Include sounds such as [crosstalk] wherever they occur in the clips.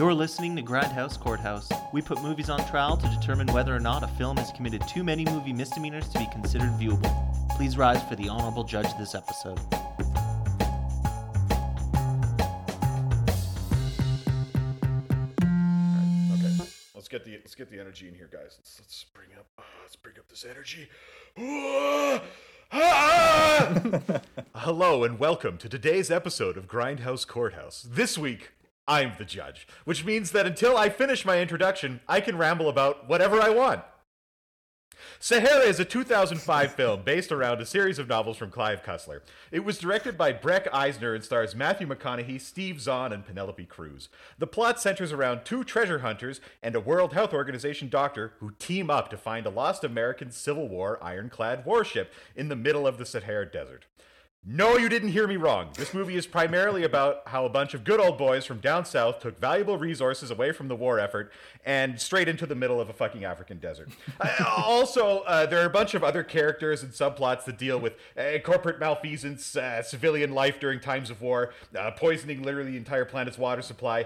You're listening to Grindhouse Courthouse. We put movies on trial to determine whether or not a film has committed too many movie misdemeanors to be considered viewable. Please rise for the honorable judge this episode. Okay, let's get the let's get the energy in here, guys. Let's, let's bring up let's bring up this energy. [laughs] Hello and welcome to today's episode of Grindhouse Courthouse. This week, I'm the judge, which means that until I finish my introduction, I can ramble about whatever I want. Sahara is a 2005 film based around a series of novels from Clive Cussler. It was directed by Breck Eisner and stars Matthew McConaughey, Steve Zahn, and Penelope Cruz. The plot centers around two treasure hunters and a World Health Organization doctor who team up to find a lost American Civil War ironclad warship in the middle of the Sahara Desert. No, you didn't hear me wrong. This movie is primarily about how a bunch of good old boys from down south took valuable resources away from the war effort and straight into the middle of a fucking African desert. [laughs] Uh, also, uh, there are a bunch of other characters and subplots that deal with uh, corporate malfeasance, uh, civilian life during times of war, uh, poisoning literally the entire planet's water supply,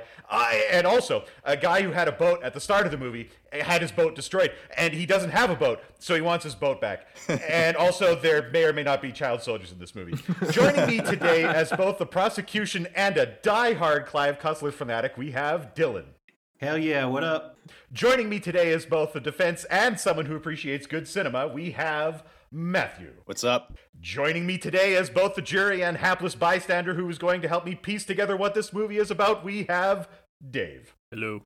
and also a guy who had a boat at the start of the movie had his boat destroyed, and he doesn't have a boat, so he wants his boat back. [laughs] and also, there may or may not be child soldiers in this movie. Joining me today as both the prosecution and a die-hard Clive Cussler fanatic, we have Dylan. Hell yeah, what up? Joining me today as both the defense and someone who appreciates good cinema, we have Matthew. What's up? Joining me today as both the jury and hapless bystander who is going to help me piece together what this movie is about, we have Dave. Hello.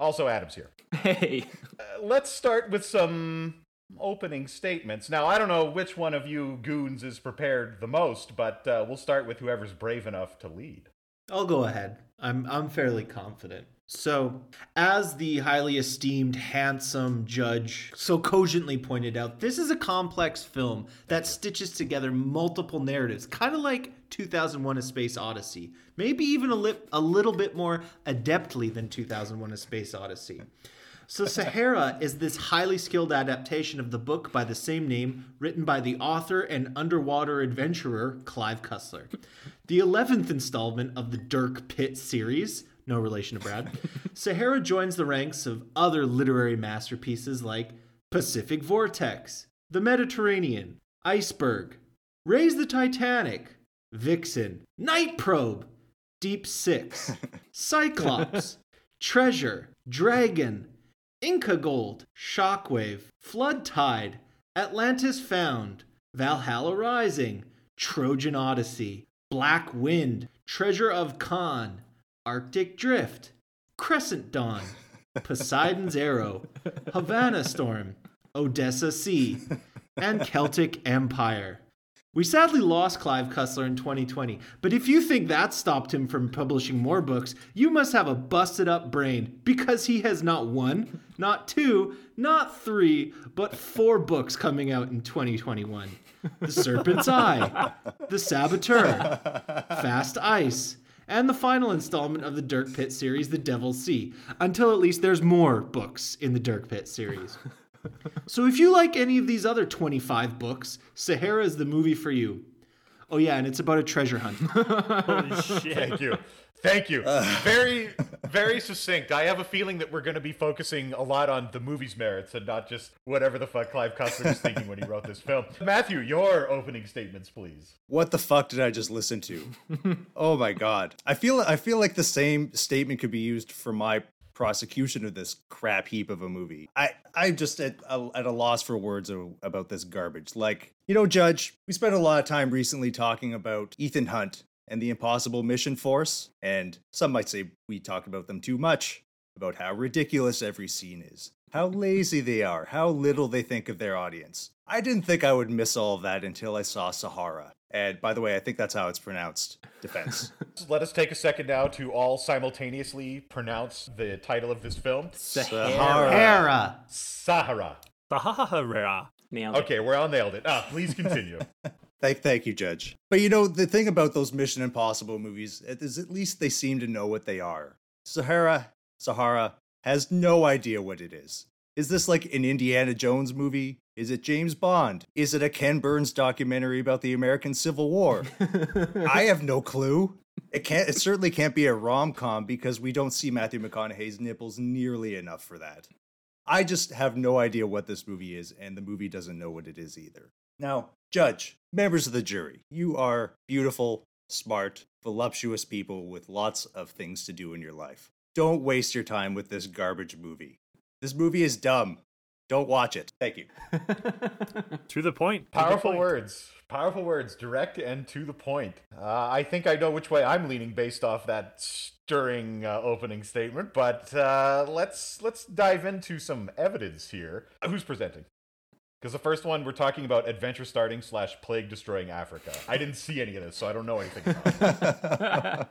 Also, Adam's here. Hey. Uh, let's start with some opening statements. Now, I don't know which one of you goons is prepared the most, but uh, we'll start with whoever's brave enough to lead. I'll go ahead. I'm I'm fairly confident. So, as the highly esteemed, handsome judge so cogently pointed out, this is a complex film that stitches together multiple narratives, kind of like 2001: A Space Odyssey. Maybe even a, li- a little bit more adeptly than 2001: A Space Odyssey. So, [laughs] Sahara is this highly skilled adaptation of the book by the same name, written by the author and underwater adventurer Clive Cussler. The 11th installment of the Dirk Pitt series, no relation to Brad, [laughs] Sahara joins the ranks of other literary masterpieces like Pacific Vortex, The Mediterranean, Iceberg, Raise the Titanic, Vixen, Night Probe, Deep Six, [laughs] Cyclops, Treasure, Dragon, Inca Gold, Shockwave, Flood Tide, Atlantis Found, Valhalla Rising, Trojan Odyssey, Black Wind, Treasure of Khan, Arctic Drift, Crescent Dawn, Poseidon's Arrow, Havana Storm, Odessa Sea, and Celtic Empire. We sadly lost Clive Cussler in 2020, but if you think that stopped him from publishing more books, you must have a busted up brain because he has not one, not two, not three, but four books coming out in 2021 The Serpent's Eye, The Saboteur, Fast Ice, and the final installment of the Dirk Pitt series, The Devil's Sea, until at least there's more books in the Dirk Pitt series. [laughs] So if you like any of these other 25 books, Sahara is the movie for you. Oh yeah, and it's about a treasure hunt. [laughs] Holy shit. Thank you. Thank you. Uh. Very, [laughs] very succinct. I have a feeling that we're going to be focusing a lot on the movie's merits and not just whatever the fuck Clive Cussler was thinking when he wrote this film. [laughs] Matthew, your opening statements, please. What the fuck did I just listen to? oh my god. I feel I feel like the same statement could be used for my prosecution of this crap heap of a movie. I I'm just at a, at a loss for words about this garbage. Like, you know, Judge, we spent a lot of time recently talking about Ethan Hunt and the Impossible Mission Force, and some might say we talk about them too much, about how ridiculous every scene is, how lazy they are, how little they think of their audience. I didn't think I would miss all of that until I saw Sahara. And by the way, I think that's how it's pronounced. Defense. [laughs] Let us take a second now to all simultaneously pronounce the title of this film Sahara. Sahara. Sahara. Sahara. Nailed it. Okay, we're all nailed it. Ah, please continue. [laughs] Thank, thank you, Judge. But you know, the thing about those Mission Impossible movies is at least they seem to know what they are. Sahara, Sahara has no idea what it is. Is this like an Indiana Jones movie? Is it James Bond? Is it a Ken Burns documentary about the American Civil War? [laughs] I have no clue. it can't. It certainly can't be a rom com because we don't see Matthew McConaughey's nipples nearly enough for that. I just have no idea what this movie is, and the movie doesn't know what it is either. Now, judge, members of the jury, you are beautiful, smart, voluptuous people with lots of things to do in your life. Don't waste your time with this garbage movie. This movie is dumb. Don't watch it. Thank you. [laughs] to the point. Powerful the point. words. Powerful words. Direct and to the point. Uh, I think I know which way I'm leaning based off that stirring uh, opening statement. But uh, let's let's dive into some evidence here. Who's presenting? Because the first one, we're talking about adventure starting slash plague destroying Africa. I didn't see any of this, so I don't know anything about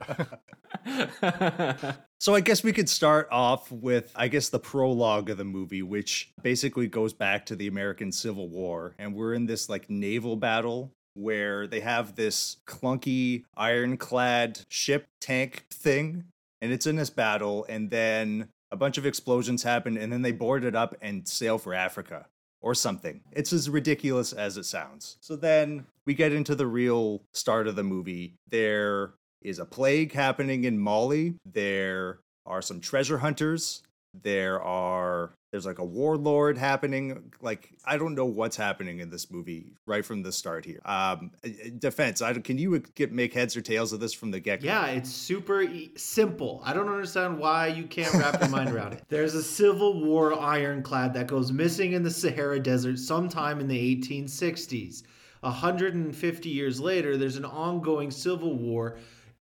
it. [laughs] so I guess we could start off with, I guess, the prologue of the movie, which basically goes back to the American Civil War. And we're in this like naval battle where they have this clunky ironclad ship tank thing. And it's in this battle, and then a bunch of explosions happen, and then they board it up and sail for Africa or something. It's as ridiculous as it sounds. So then we get into the real start of the movie. There is a plague happening in Mali. There are some treasure hunters. There are there's like a warlord happening. Like I don't know what's happening in this movie right from the start here. Um, eh, eh, defense. I can you uh, get make heads or tails of this from the get go? Yeah, it's super e- simple. I don't understand why you can't wrap your mind around it. [laughs] There's a Civil War ironclad that goes missing in the Sahara Desert sometime in the 1860s. 150 years later, there's an ongoing civil war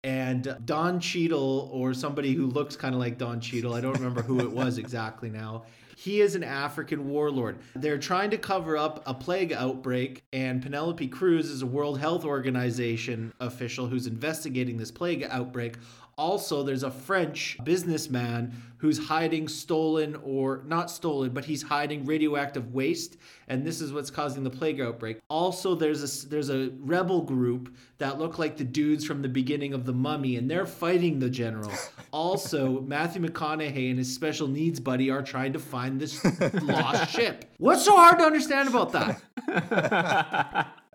and Don Cheadle or somebody who looks kind of like Don Cheadle, I don't remember who it was exactly now, he is an African warlord. They're trying to cover up a plague outbreak, and Penelope Cruz is a World Health Organization official who's investigating this plague outbreak. Also, there's a French businessman who's hiding stolen or not stolen, but he's hiding radioactive waste, and this is what's causing the plague outbreak. Also, there's a there's a rebel group that look like the dudes from the beginning of the Mummy, and they're fighting the general. [laughs] Also, Matthew McConaughey and his special needs buddy are trying to find this [laughs] lost ship. What's so hard to understand about that? [laughs]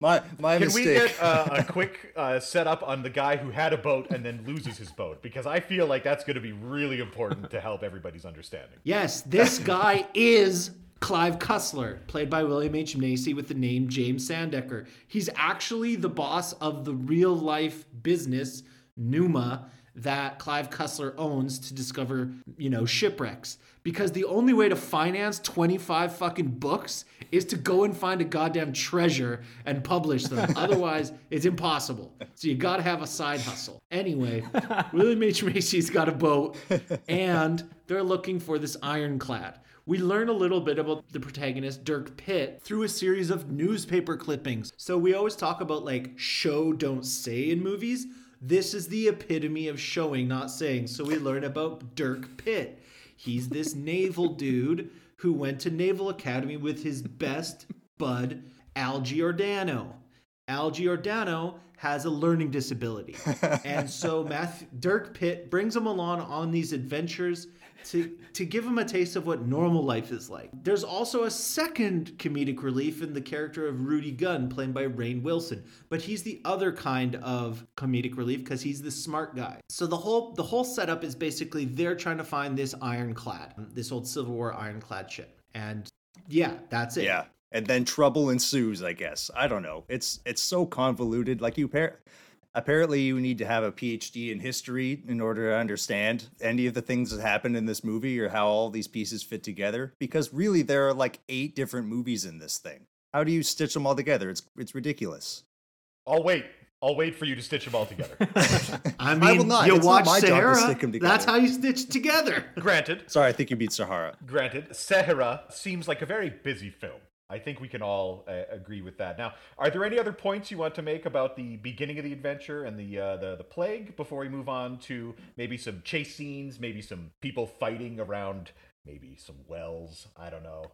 My my Can mistake. we get uh, a [laughs] quick uh, setup on the guy who had a boat and then loses his boat? Because I feel like that's going to be really important to help everybody's understanding. Yes, this guy is Clive Cussler, played by William H. Macy with the name James Sandecker. He's actually the boss of the real life business, Numa, that Clive Cussler owns to discover, you know, shipwrecks. Because the only way to finance 25 fucking books is to go and find a goddamn treasure and publish them. [laughs] Otherwise, it's impossible. So you gotta have a side hustle. Anyway, William H. Macy's got a boat and they're looking for this ironclad. We learn a little bit about the protagonist, Dirk Pitt, through a series of newspaper clippings. So we always talk about like show, don't say in movies. This is the epitome of showing, not saying. So we learn about Dirk Pitt. He's this naval dude who went to Naval Academy with his best bud, Al Giordino. Al Giordino has a learning disability. [laughs] and so Matthew, Dirk Pitt brings him along on these adventures to to give him a taste of what normal life is like. There's also a second comedic relief in the character of Rudy Gunn, played by Rainn Wilson, but he's the other kind of comedic relief because he's the smart guy. So the whole the whole setup is basically they're trying to find this ironclad, this old Civil War ironclad ship, and yeah, that's it. Yeah, and then trouble ensues. I guess I don't know. It's it's so convoluted. Like you pair apparently you need to have a phd in history in order to understand any of the things that happened in this movie or how all these pieces fit together because really there are like eight different movies in this thing how do you stitch them all together it's it's ridiculous i'll wait I'll wait for you to stitch them all together. [laughs] I mean, I will not. you it's watch not Sahara. That's how you stitch together. Granted. Sorry, I think you beat Sahara. Granted, Sahara seems like a very busy film. I think we can all uh, agree with that. Now, are there any other points you want to make about the beginning of the adventure and the uh, the the plague before we move on to maybe some chase scenes, maybe some people fighting around, maybe some wells? I don't know.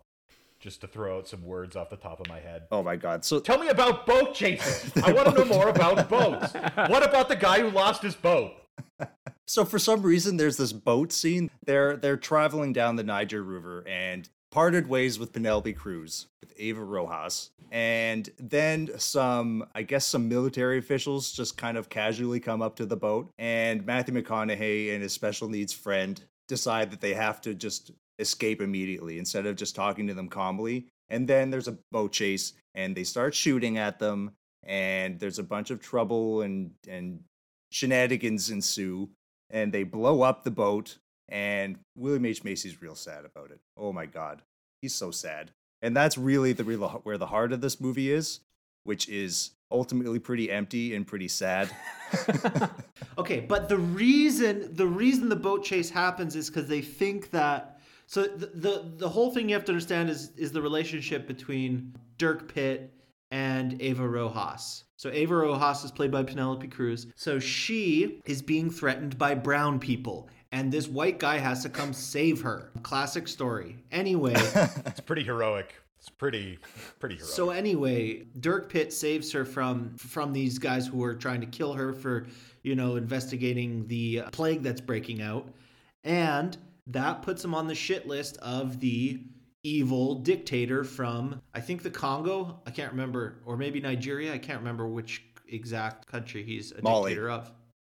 Just to throw out some words off the top of my head. Oh my god! So tell me about boat chases. I want to know more about boats. What about the guy who lost his boat? [laughs] So for some reason, there's this boat scene. They're they're traveling down the Niger River, and parted ways with Penelope Cruz, with Ava Rojas, and then some, I guess, some military officials just kind of casually come up to the boat, and Matthew McConaughey and his special needs friend decide that they have to just escape immediately instead of just talking to them calmly. And then there's a boat chase, and they start shooting at them, and there's a bunch of trouble and and shenanigans ensue, and they blow up the boat. And William H Macy's real sad about it. Oh my god, he's so sad. And that's really the real where the heart of this movie is, which is ultimately pretty empty and pretty sad. [laughs] Okay, but the reason the reason the boat chase happens is because they think that. So the, the the whole thing you have to understand is is the relationship between Dirk Pitt and Ava Rojas. So Ava Rojas is played by Penelope Cruz. So she is being threatened by brown people, and this white guy has to come save her. Classic story. Anyway. [laughs] It's pretty heroic. It's pretty, pretty heroic. So anyway, Dirk Pitt saves her from from these guys who are trying to kill her for, you know, investigating the uh, plague that's breaking out, and that puts him on the shit list of the evil dictator from I think the Congo, I can't remember, or maybe Nigeria, I can't remember which exact country he's a Mali. dictator of.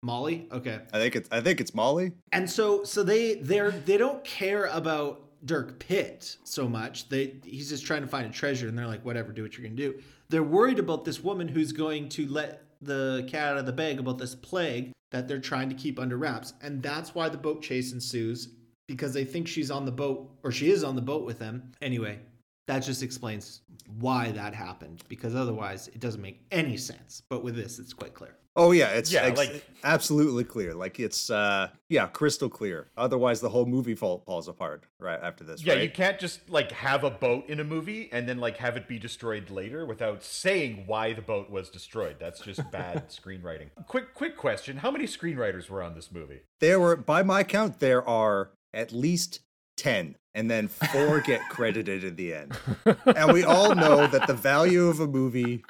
Mali? Okay. I think it's I think it's Molly. And so so they they're they don't care about Dirk Pitt so much. They he's just trying to find a treasure and they're like whatever, do what you're going to do. They're worried about this woman who's going to let the cat out of the bag about this plague that they're trying to keep under wraps. And that's why the boat chase ensues because they think she's on the boat or she is on the boat with them. Anyway, that just explains why that happened because otherwise it doesn't make any sense. But with this it's quite clear. Oh yeah, it's Yeah, ex- like- absolutely clear. Like it's uh yeah, crystal clear. Otherwise the whole movie fall, falls apart right after this, yeah, right? you can't just like have a boat in a movie and then like have it be destroyed later without saying why the boat was destroyed. That's just [laughs] bad screenwriting. Quick, quick question: How many screenwriters were on this movie? There were by my count there are at least 10 and then 4 [laughs] get credited at the end. And we all know that the value of a movie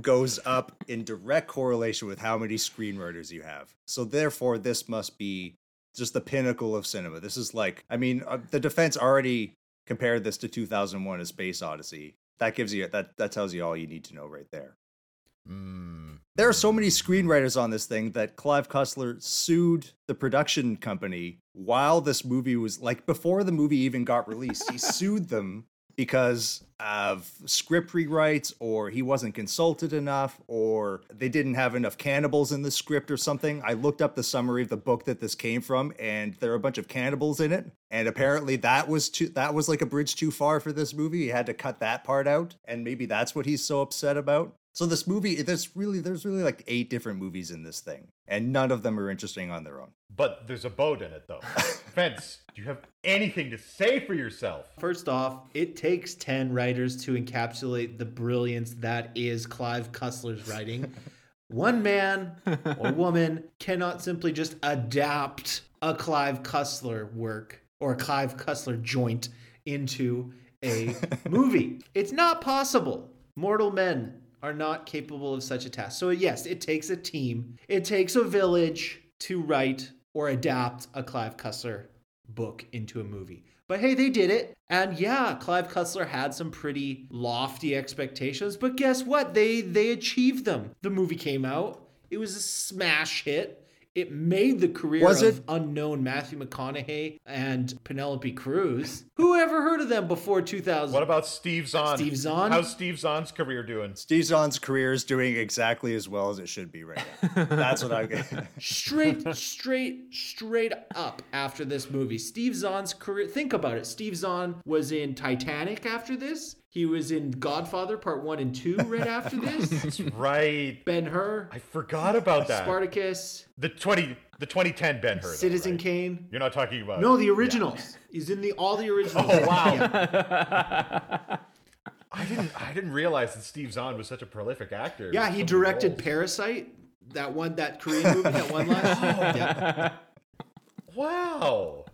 goes up in direct correlation with how many screenwriters you have. So therefore this must be just the pinnacle of cinema. This is like I mean uh, the defense already compared this to 2001 A Space Odyssey. That gives you that that tells you all you need to know right there. Mm. There are so many screenwriters on this thing that Clive Cussler sued the production company while this movie was like before the movie even got released. He [laughs] sued them because of script rewrites or he wasn't consulted enough or they didn't have enough cannibals in the script or something. I looked up the summary of the book that this came from and there are a bunch of cannibals in it and apparently that was too that was like a bridge too far for this movie. He had to cut that part out and maybe that's what he's so upset about. So this movie, there's really there's really like eight different movies in this thing, and none of them are interesting on their own. But there's a boat in it, though. [laughs] Vince, do you have anything to say for yourself? First off, it takes 10 writers to encapsulate the brilliance that is Clive Cussler's writing. [laughs] One man [laughs] or woman cannot simply just adapt a Clive Cussler work or a Clive Cussler joint into a movie. It's not possible. Mortal men are not capable of such a task. So, yes, it takes a team, it takes a village to write or adapt a Clive Cussler book into a movie. But hey, they did it. And yeah, Clive Cussler had some pretty lofty expectations, but guess what? They they achieved them. The movie came out. It was a smash hit. It made the career Was of it? unknown Matthew McConaughey and Penelope Cruz. Who ever heard of them before 2000? What about Steve Zahn? Steve Zahn? How's Steve Zahn's career doing? Steve Zahn's career is doing exactly as well as it should be right now. [laughs] That's what I'm getting. straight, straight, straight up after this movie. Steve Zahn's career. Think about it. Steve Zahn was in Titanic after this. He was in Godfather Part One and Two right [laughs] after this. Right. Ben Hur, I forgot about that. Spartacus, The twenty, the 2010 Ben Hur. Citizen right? Kane. You're not talking about No, the originals. He's in the all the originals. Oh wow! Yeah, I didn't, I didn't realize that Steve Zahn was such a prolific actor. Yeah, he directed roles. Parasite. That one, that Korean movie, that one last. [laughs] Oh. yeah, Wow.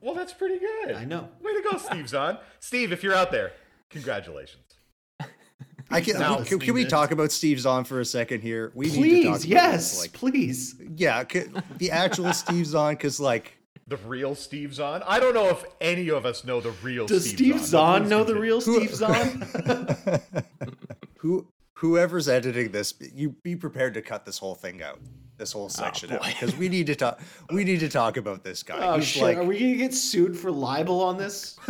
Well, that's pretty good. I know. Way to go, Steve Zahn. Steve, if you're out there, congratulations. [laughs] I can. Now we- can, can we talk about Steve Zahn for a second here? We need to talk Please, about this, yes, Like, please. yeah, c- the actual [laughs] Steve Zahn, because like The real Steve Zahn? I don't know if any of us know the real Does Steve, Steve Zahn. Zahn know the continue. real Steve Zahn? [laughs] Who whoever's editing this, you be prepared to cut this whole thing out, this whole oh, section out, because we need to talk. We need to talk about this guy. Oh He's shit! like, Are we gonna get sued for libel on this? [laughs]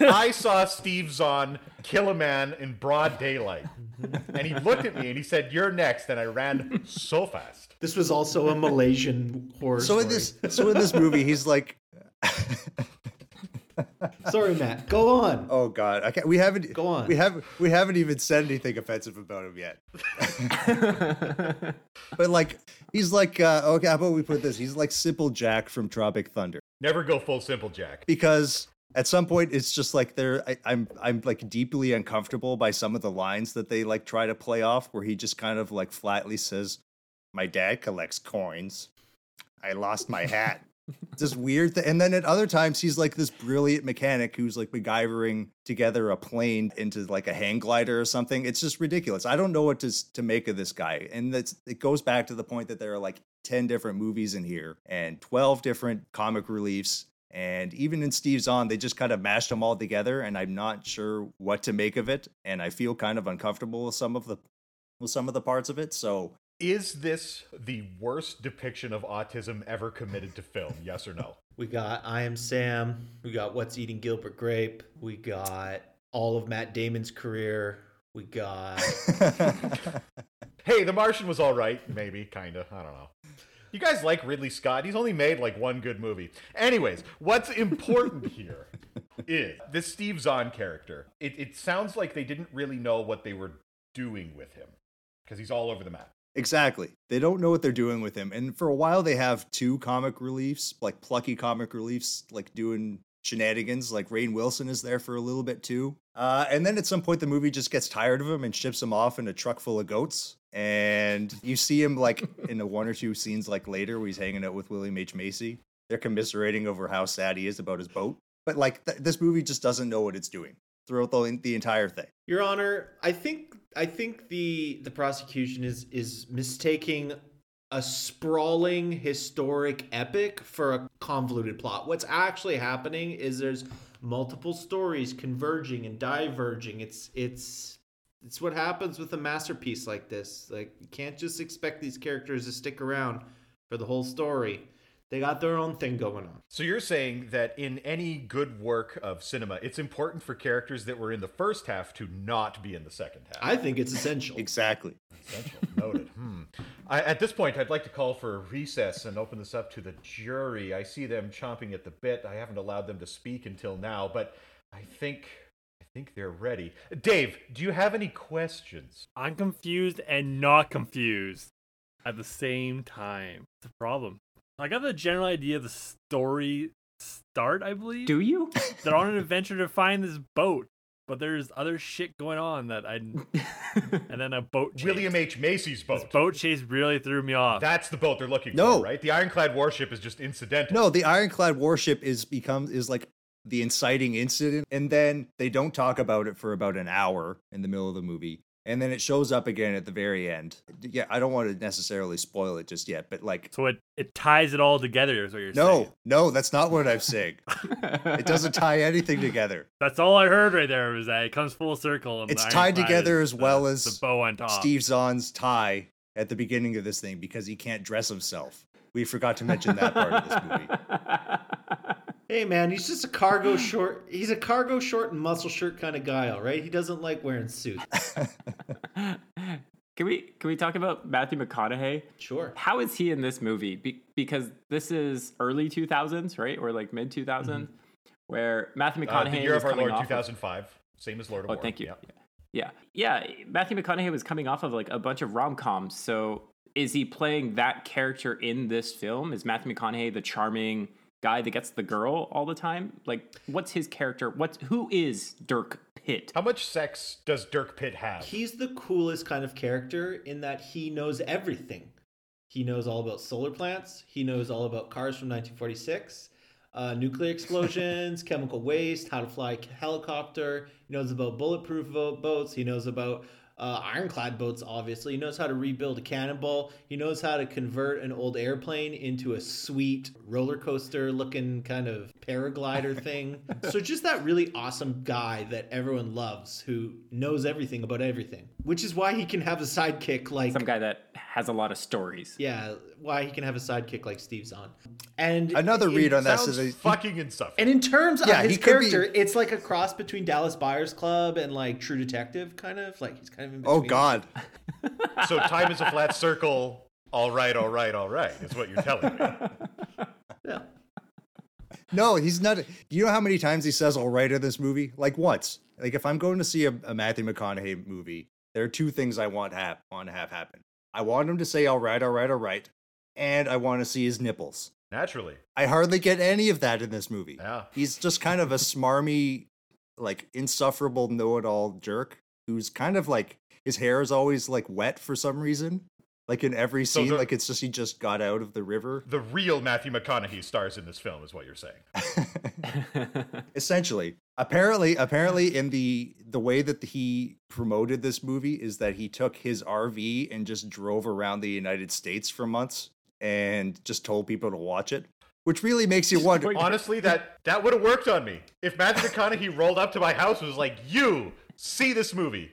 I saw Steve Zahn kill a man in broad daylight. and he looked at me and he said, You're next. And I ran so fast. This was also a Malaysian horror so in this, so in this movie, he's like, Sorry, Matt. Go on. oh god, I can't. We haven't. Go on. We haven't. We haven't even said anything offensive about him yet. [laughs] but like, he's like, uh, okay, how about we put this? He's like Simple Jack from Tropic Thunder. Never go full simple, Jack. because at some point it's just like they're I, I'm I'm like deeply uncomfortable by some of the lines that they like try to play off where he just kind of like flatly says, My dad collects coins. I lost my hat. This weird thing. And then at other times he's like this brilliant mechanic who's like MacGyvering together a plane into like a hang glider or something. It's just ridiculous. I don't know what to to make of this guy. And that's it goes back to the point that there are like 10 different movies in here and 12 different comic reliefs and even in Steve Zahn, they just kind of mashed them all together, and I'm not sure what to make of it. And I feel kind of uncomfortable with some of the with some of the parts of it. So Is this the worst depiction of autism ever committed to film? Yes or no? [laughs] We got I Am Sam. We got What's Eating Gilbert Grape. We got all of Matt Damon's career. We got [laughs] Hey, The Martian was all right. Maybe, kind of. I don't know. You guys like Ridley Scott? He's only made like one good movie. Anyways, what's important [laughs] here is this Steve Zahn character. It, it sounds like they didn't really know what they were doing with him because he's all over the map. Exactly, they don't know what they're doing with him. And for a while, they have two comic reliefs, like plucky comic reliefs, like doing shenanigans. Like Rainn Wilson is there for a little bit too. Uh, and then at some point, the movie just gets tired of him and ships him off in a truck full of goats. And you see him like [laughs] in the one or two scenes like later where he's hanging out with William H. Macy. They're commiserating over how sad he is about his boat. But like th- this movie just doesn't know what it's doing throughout the, the entire thing. Your Honor, I think I think the the prosecution is is mistaking a sprawling historic epic for a convoluted plot. What's actually happening is there's multiple stories converging and diverging. It's it's it's what happens with a masterpiece like this. Like you can't just expect these characters to stick around for the whole story. They got their own thing going on. So you're saying that in any good work of cinema, it's important for characters that were in the first half to not be in the second half. I think it's essential. Exactly. Essential. Noted. Hmm. I, at this point, I'd like to call for a recess and open this up to the jury. I see them chomping at the bit. I haven't allowed them to speak until now, but I think I think they're ready. Dave, do you have any questions? I'm confused and not confused at the same time. It's a problem. I got the general idea of the story start, I believe. Do you? [laughs] They're on an adventure to find this boat, but there's other shit going on that I. [laughs] and then a boat chase. William H. Macy's This boat. boat chase really threw me off. That's the boat they're looking No. for, right? The ironclad warship is just incidental. No, the ironclad warship is become is like the inciting incident, and then they don't talk about it for about an hour in the middle of the movie, and then it shows up again at the very end. Yeah, I don't want to necessarily spoil it just yet, but like, so it, it ties it all together, is what you're no, saying. no, that's not what I'm saying. [laughs] it doesn't tie anything together. That's all I heard right there was that it comes full circle. And It's the tied together is as well as the bow on top. Steve Zahn's tie at the beginning of this thing because he can't dress himself. We forgot to mention that part of this movie. [laughs] Hey man, he's just a cargo short. He's a cargo short and muscle shirt kind of guy, all right. He doesn't like wearing suits. [laughs] Can we can we talk about Matthew McConaughey? Sure. How is he in this movie? Be- because this is early 2000s, right, or like mid 2000s, Mm-hmm. where Matthew Uh, McConaughey the year was of our Lord off of- 2005. Same as Lord of Oh, War. thank you. Yeah. Yeah, yeah. Matthew McConaughey was coming off of like a bunch of rom coms. So is he playing that character in this film? Is Matthew McConaughey the charming guy that gets the girl all the time? Like, what's his character? What's who is Dirk Pitt? How much sex does Dirk Pitt have? He's the coolest kind of character in that he knows everything. He knows all about solar plants. He knows all about cars from 1946, uh, nuclear [laughs] explosions, chemical waste, how to fly a helicopter. He knows about bulletproof boats. He knows about uh, ironclad boats. Obviously, he knows how to rebuild a cannonball. He knows how to convert an old airplane into a sweet roller coaster looking kind of paraglider [laughs] thing. so just that really awesome guy that everyone loves, who knows everything about everything, which is why he can have a sidekick like Some guy that has a lot of stories. yeah, why he can have a sidekick like Steve Zahn. And Another read on that is Sounds is that fucking insufferable. and in terms Yeah, of he his could be- character, it's like a cross between Dallas Buyers Club and like True Detective, kind of like he's kind of in oh god, so time is a flat circle. All right, all right, all right, is what you're telling me. [laughs] Yeah. no, he's not. You know how many times he says "all right" in this movie? Like once. Like if I'm going to see a, a Matthew McConaughey movie, there are two things I want to have want to have happen. I want him to say "all right, all right, all right," and I want to see his nipples. Naturally. I hardly get any of that in this movie. Yeah. He's just kind of a smarmy, like insufferable know-it-all jerk who's kind of like his hair is always like wet for some reason. Like in every So scene, the- like it's just he just got out of the river. The real Matthew McConaughey stars in this film, is what you're saying. [laughs] Essentially, apparently, apparently, in the the way that he promoted this movie is that he took his RV and just drove around the United States for months and just told people to watch it, which really makes you wonder. Honestly, that that would have worked on me. If Matthew McConaughey rolled up to my house and was like, "You see this movie,"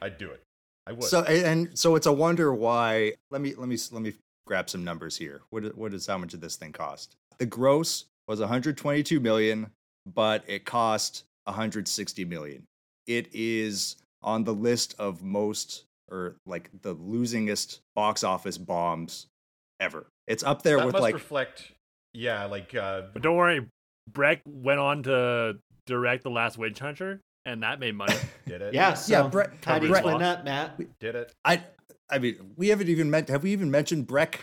I'd do it. I would. So and, and so it's a wonder why. Let me let me let me grab some numbers here. What is- what is how much did this thing cost? The gross was 122 million, but it cost 160 million. It is on the list of most or like the losingest box office bombs ever. It's up there that with must like reflect, yeah, like uh, But don't worry, Breck went on to direct The Last Witch Hunter, and that made money. [laughs] did it? Yeah. So Yeah, Brett- how do you Brett- explain that, Matt? did it? I I mean, we haven't even meant have we even mentioned Breck,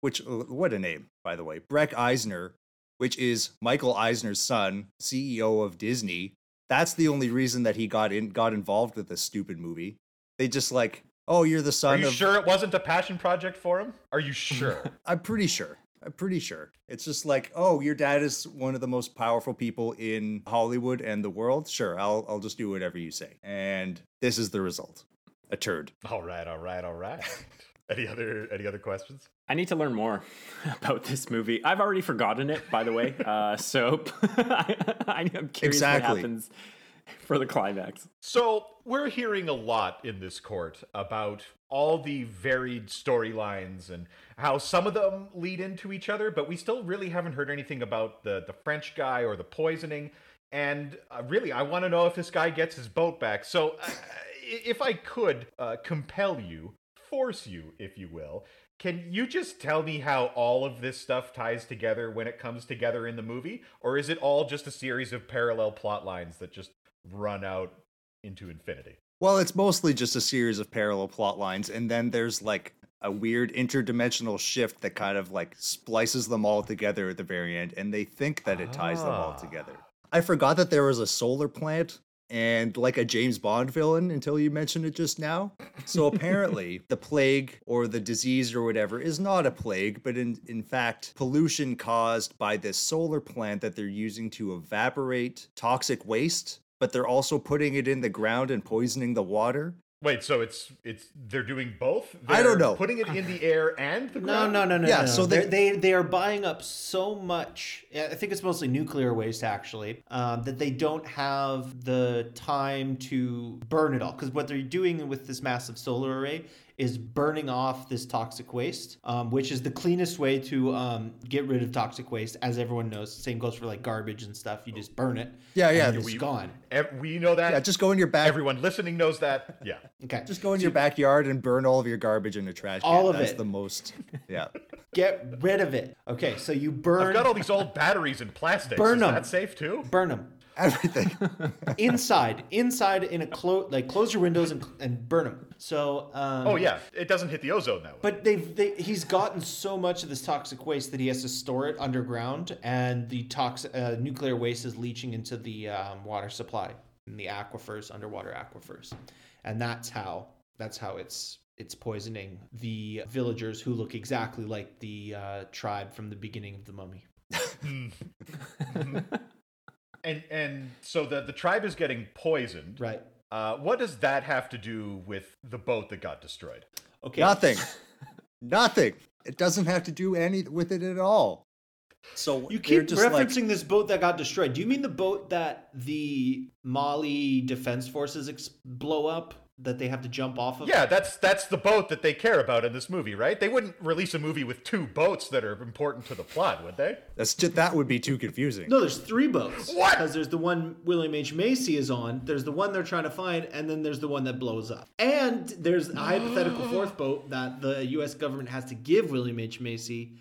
which what a name by the way, Breck Eisner, which is Michael Eisner's son, CEO of Disney. That's the only reason that he got in got involved with this stupid movie. They just like, oh, you're the son. Are you of. sure it wasn't a passion project for him? Are you sure? [laughs] I'm pretty sure. I'm pretty sure. It's just like, oh, your dad is one of the most powerful people in Hollywood and the world. Sure, I'll I'll just do whatever you say. And this is the result. A turd. all right, all right, all right. [laughs] Any other any other questions? I need to learn more [laughs] about this movie. I've already forgotten it, by the way. [laughs] Uh, so I, I'm curious Exactly. what happens for the climax. So, we're hearing a lot in this court about all the varied storylines and how some of them lead into each other, but we still really haven't heard anything about the, the French guy or the poisoning. And uh, really, I want to know if this guy gets his boat back. So, uh, if I could uh, compel you, force you, if you will, can you just tell me how all of this stuff ties together when it comes together in the movie? Or is it all just a series of parallel plot lines that just run out into infinity? Well, it's mostly just a series of parallel plot lines, and then there's like a weird interdimensional shift that kind of like splices them all together at the very end, and they think that it ties them all Ah. together. I forgot that there was a solar plant and like a James Bond villain until you mentioned it just now. So apparently, [laughs] the plague or the disease or whatever is not a plague, but in, in fact, pollution caused by this solar plant that they're using to evaporate toxic waste, but they're also putting it in the ground and poisoning the water. Wait, so it's it's they're doing both? I don't know. Putting it in the air and the ground? no, no, no. Yeah, no, so so they- they they are buying up so much. I think it's mostly nuclear waste actually. Um, that they don't have the time to burn it all because what they're doing with this massive solar array is burning off this toxic waste, um, which is the cleanest way to um, get rid of toxic waste. As everyone knows, same goes for like garbage and stuff. You just burn it. Yeah, yeah. and it's we- gone. Ev- We know that. Yeah, just go in your back. Everyone listening knows that. Yeah. [laughs] Okay, just go in your backyard and burn all of your garbage in a trash can. All of That's it. the most. Yeah. [laughs] get rid of it. Okay, so you burn I've got all these old batteries and plastics. Burn Is 'em. that safe too? burn them. Everything. [laughs] inside, inside in a close, like close your windows and, and burn them. So, um, Oh yeah, it doesn't hit the ozone that way. But they've they, he's gotten so much of this toxic waste that he has to store it underground, and the toxic uh, nuclear waste is leaching into the um, water supply in the aquifers, underwater aquifers, and that's how that's how it's it's poisoning the villagers who look exactly like the uh, tribe from the beginning of the Mummy. [laughs] [laughs] and and so the the tribe is getting poisoned. Right. Uh, what does that have to do with the boat that got destroyed? Okay. Nothing. [laughs] Nothing. It doesn't have to do any with it at all. So You keep just referencing like, this boat that got destroyed. Do you mean the boat that the Mali Defense Forces ex- blow up that they have to jump off of? Yeah, that's that's the boat that they care about in this movie, right? They wouldn't release a movie with two boats that are important to the plot, would they? that's just that would be too confusing. No, there's three boats. What? Because there's the one William H. Macy is on, there's the one they're trying to find, and then there's the one that blows up. And there's a hypothetical fourth boat that the U.S. government has to give William H. Macy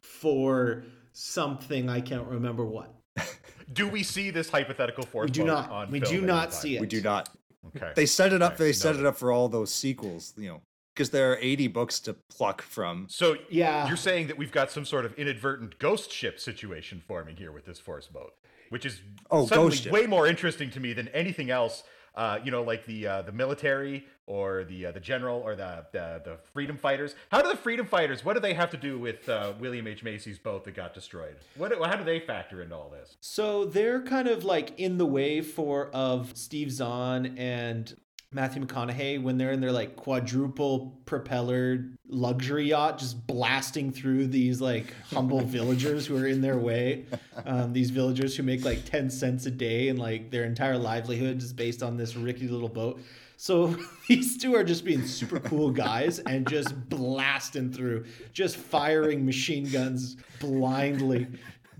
for something I can't remember what. [laughs] Do we see this hypothetical fourth We do boat not. on We do not see it. We do not. Okay. They set it up. Okay, They set noted. it up for all those sequels. You know, because there are 80 books to pluck from. So Yeah. you're saying that we've got some sort of inadvertent ghost ship situation forming here with this force boat, which is Oh, suddenly ghost way more interesting to me than anything else. Uh, you know, like the uh, the military or the uh, the general or the, the the freedom fighters. How do the freedom fighters? What do they have to do with uh, William H Macy's boat that got destroyed? What how do they factor into all this? So they're kind of like in the way for of Steve Zahn and Matthew McConaughey when they're in their like quadruple propeller luxury yacht, just blasting through these like humble [laughs] villagers who are in their way. Um, these villagers who make like ten cents a day and like their entire livelihood is based on this rickety little boat. So [laughs] these two are just being super cool guys and just blasting through, just firing machine guns blindly,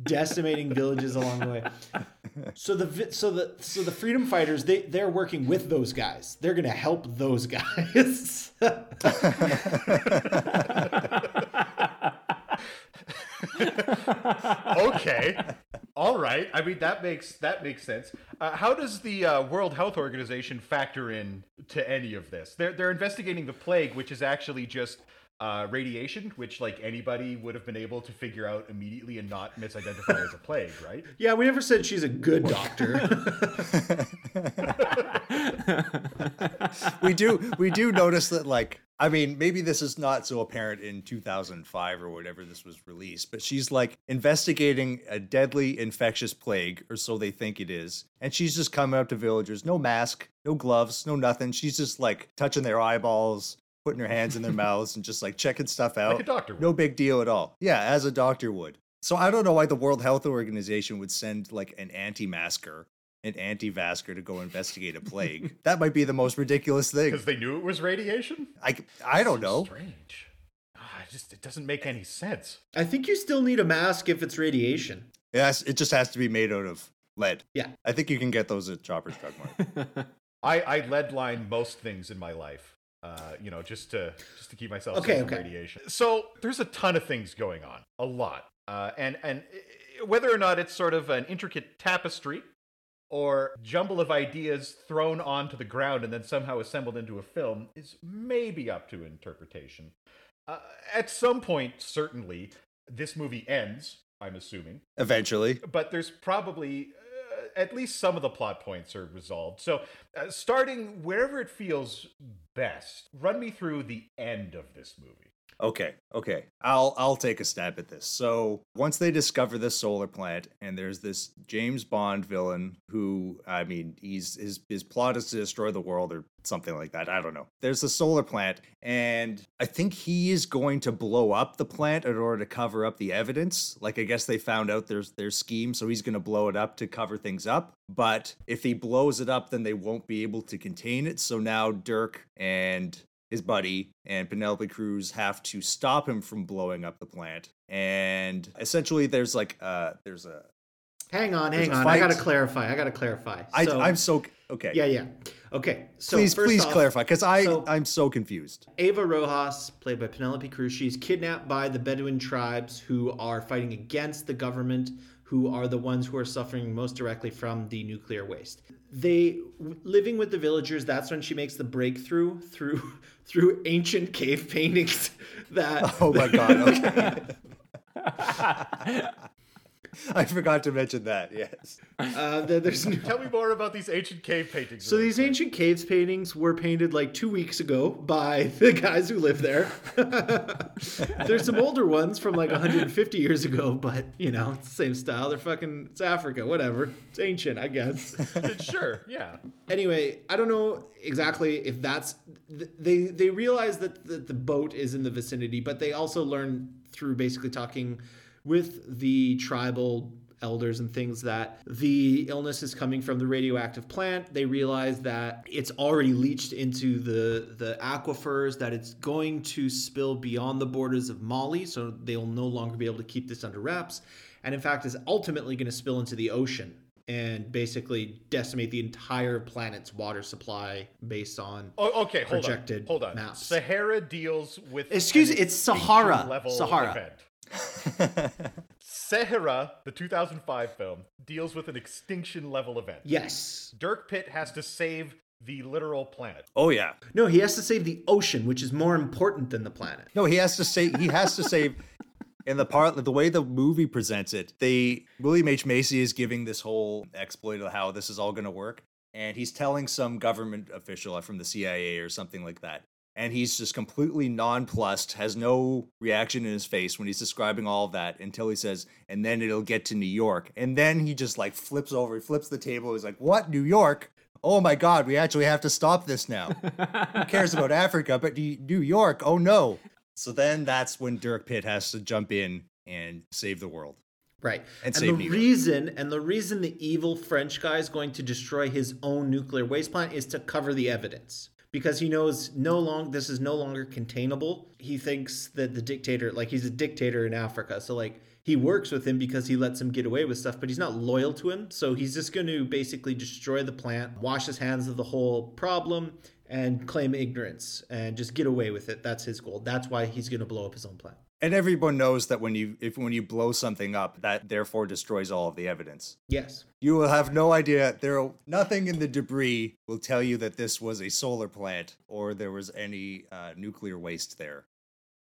decimating villages along the way. So the so the so the freedom fighters they they're working with those guys. They're gonna help those guys. [laughs] okay all right i mean that makes that makes sense uh, how does the uh, world health organization factor in to any of this they're, they're investigating the plague which is actually just uh, radiation which like anybody would have been able to figure out immediately and not misidentify as a plague right [laughs] yeah, we never said she's a good doctor. [laughs] we do we do notice that like I mean maybe this is not so apparent in 2005 or whatever this was released but she's like investigating a deadly infectious plague or so they think it is and she's just coming up to villagers no mask no gloves no nothing she's just like touching their eyeballs putting their hands in their mouths and just like checking stuff out like a doctor would. no big deal at all yeah as a doctor would so I don't know why the World Health Organization would send like an anti-masker an anti-vasker to go investigate a plague. [laughs] that might be the most ridiculous thing. because they knew it was radiation I, I don't know. strange Ah, it just it doesn't make any sense I think you still need a mask if it's radiation. It, has, it just has to be made out of lead. Yeah. I think you can get those at Shoppers Drug Mart. [laughs] I, I lead line most things in my life. Uh, you know, just to just to keep myself Okay, safe from radiation. So there's a ton of things going on, a lot, uh, and and uh, whether or not it's sort of an intricate tapestry or jumble of ideas thrown onto the ground and then somehow assembled into a film is maybe up to interpretation. Uh, at some point, certainly, this movie ends. I'm assuming Eventually. but there's probably at least some of the plot points are resolved. So, uh, starting wherever it feels best, run me through the end of this movie. Okay, okay. I'll I'll take a stab at this. So once they discover this solar plant, and there's this James Bond villain who, I mean, he's his his plot is to destroy the world or something like that. I don't know. There's a solar plant, and I think he is going to blow up the plant in order to cover up the evidence. Like I guess they found out there's their scheme, so he's going to blow it up to cover things up. But if he blows it up, then they won't be able to contain it. So now Dirk and his buddy and Penelope Cruz have to stop him from blowing up the plant. And essentially, there's like uh, there's a Hang on, hang on. I gotta clarify. I gotta clarify. I So- I'm so okay. yeah, yeah. Okay. So please first please off, clarify because I so- I'm so confused. Ava Rojas, played by Penelope Cruz, she's kidnapped by the Bedouin tribes who are fighting against the government, who are the ones who are suffering most directly from the nuclear waste. They living with the villagers. That's when she makes the breakthrough through [laughs] through ancient cave paintings. [laughs] That Oh my god. Okay. [laughs] [laughs] I forgot to mention that. Yes. Uh, there's [laughs] no- Tell me more about these ancient cave paintings. So these ancient caves paintings were painted like two weeks ago by [laughs] the guys who live there. There's some older ones from like 150 years ago, but you know, it's the same style. They're fucking it's Africa, whatever. It's ancient, I guess. sure, yeah. anyway, I don't know exactly if that's they they realize that the, the boat is in the vicinity, but they also learn through basically talking with the tribal elders and things that the illness is coming from the radioactive plant. They realize that it's already leached into the the aquifers, that it's going to spill beyond the borders of Mali, so they'll no longer be able to keep this under wraps, and in fact is ultimately going to spill into the ocean and basically decimate the entire planet's water supply based on Oh, okay, hold projected on. Hold on. maps. Sahara deals with Excuse me, it's Sahara. level Sahara. event. Sahara, the 2005 film, deals with an extinction level event. yes Dirk Pitt has to save the literal planet. Oh yeah. no he has to save the ocean which is more important than the planet No, he has to save he has to save [laughs] in the part the way the movie presents it, they William H. Macy is giving this whole exploit of how this is all gonna work. And he's telling some government official from the CIA or something like that. And he's just completely nonplussed, has no reaction in his face when he's describing all of that until he says, and then it'll get to New York. And then he just like flips over, he flips the table. He's like, What? New York? Oh my God, we actually have to stop this now. Who [laughs] cares about Africa? But New New York, oh no. So then that's when Dirk Pitt has to jump in and save the world. right And and, the New York. reason and the reason the evil french guy is going to destroy his own nuclear waste plant is to cover the evidence because he knows no long this is no longer containable. He thinks that the dictator like he's a dictator in africa. So like he works with him because he lets him get away with stuff but he's not loyal to him. So he's just going to basically destroy the plant wash his hands of the whole problem and claim ignorance and just get away with it. That's his goal. That's why he's going to blow up his own plant And everyone knows that when you if when you blow something up, that therefore destroys all of the evidence. yes You will have no idea. There, nothing in the debris will tell you that this was a solar plant or there was any uh, nuclear waste there.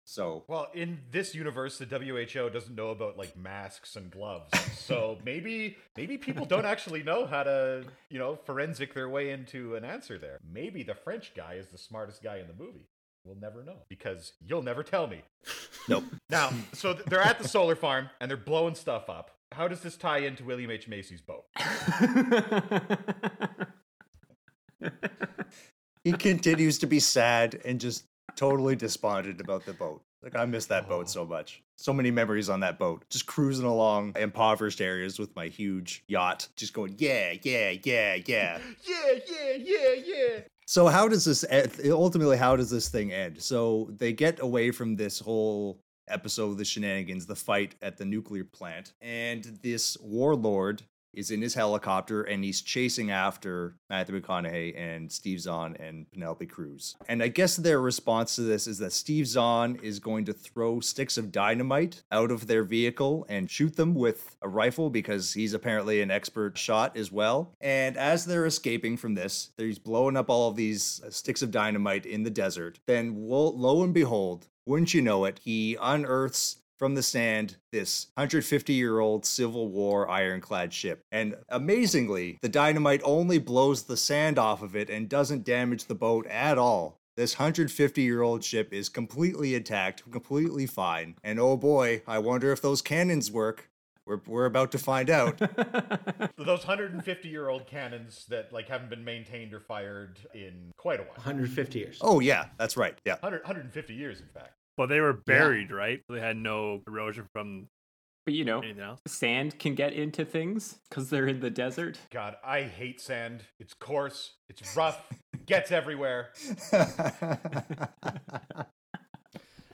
So Well, in this universe, the WHO doesn't know about like masks and gloves, [laughs] so maybe maybe people don't actually know how to you know forensic their way into an answer there. Maybe the French guy is the smartest guy in the movie. We'll never know because you'll never tell me. nope. [laughs] Now, so th- they're at the solar farm and they're blowing stuff up. How does this tie into William H Macy's boat? [laughs] he continues to be sad and just totally despondent about the boat. Like I miss that boat oh. so much. So many memories on that boat. Just cruising along impoverished areas with my huge yacht, just going yeah, yeah, yeah, yeah. [laughs] Yeah, yeah, yeah, yeah. So how does this ultimately how does this thing end? So they get away from this whole episode of the shenanigans, the fight at the nuclear plant, and this warlord is in his helicopter and he's chasing after Matthew McConaughey and Steve Zahn and Penelope Cruz. And I guess their response to this is that Steve Zahn is going to throw sticks of dynamite out of their vehicle and shoot them with a rifle because he's apparently an expert shot as well. And as they're escaping from this, he's blowing up all of these sticks of dynamite in the desert. Then, lo and behold, wouldn't you know it, he unearths from the sand this 150 year old Civil War ironclad ship. And amazingly, the dynamite only blows the sand off of it and doesn't damage the boat at all. This 150 year old ship is completely intact, completely fine. And oh boy, I wonder if those cannons work. We're, we're about to find out. [laughs] [laughs] Those 150 year old cannons that like haven't been maintained or fired in quite a while. 150 years oh, yeah, that's right. Yeah. 100, 150 years, in fact. But they were buried, right? They had no erosion from But you know, anything else. sand can get into things because they're in the desert. God, I hate sand. It's coarse, it's rough, gets everywhere. [laughs]